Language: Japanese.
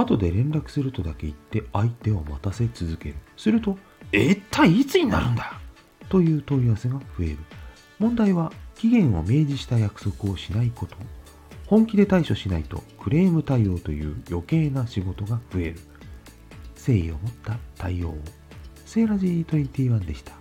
後で連絡するとだけ言って相手を待たせ続ける。すると、一体いつになるんだ？という問い合わせが増える。問題は期限を明示した約束をしないこと。本気で対処しないとクレーム対応という余計な仕事が増える。誠意を持った対応を。セーラジー21でした。